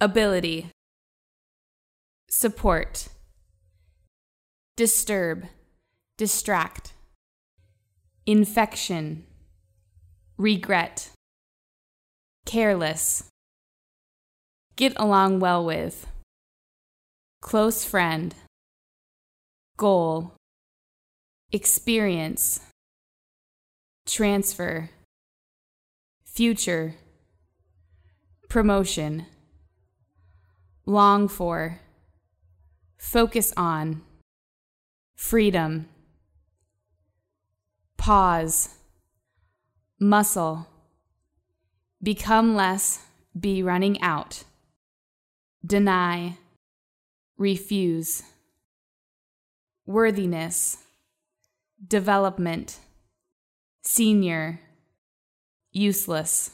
ability, support, disturb, distract, infection, regret, careless, get along well with, close friend, goal, experience, transfer, future, promotion, long for, focus on, freedom, pause, muscle, become less, be running out, deny, refuse, worthiness, development, senior, useless.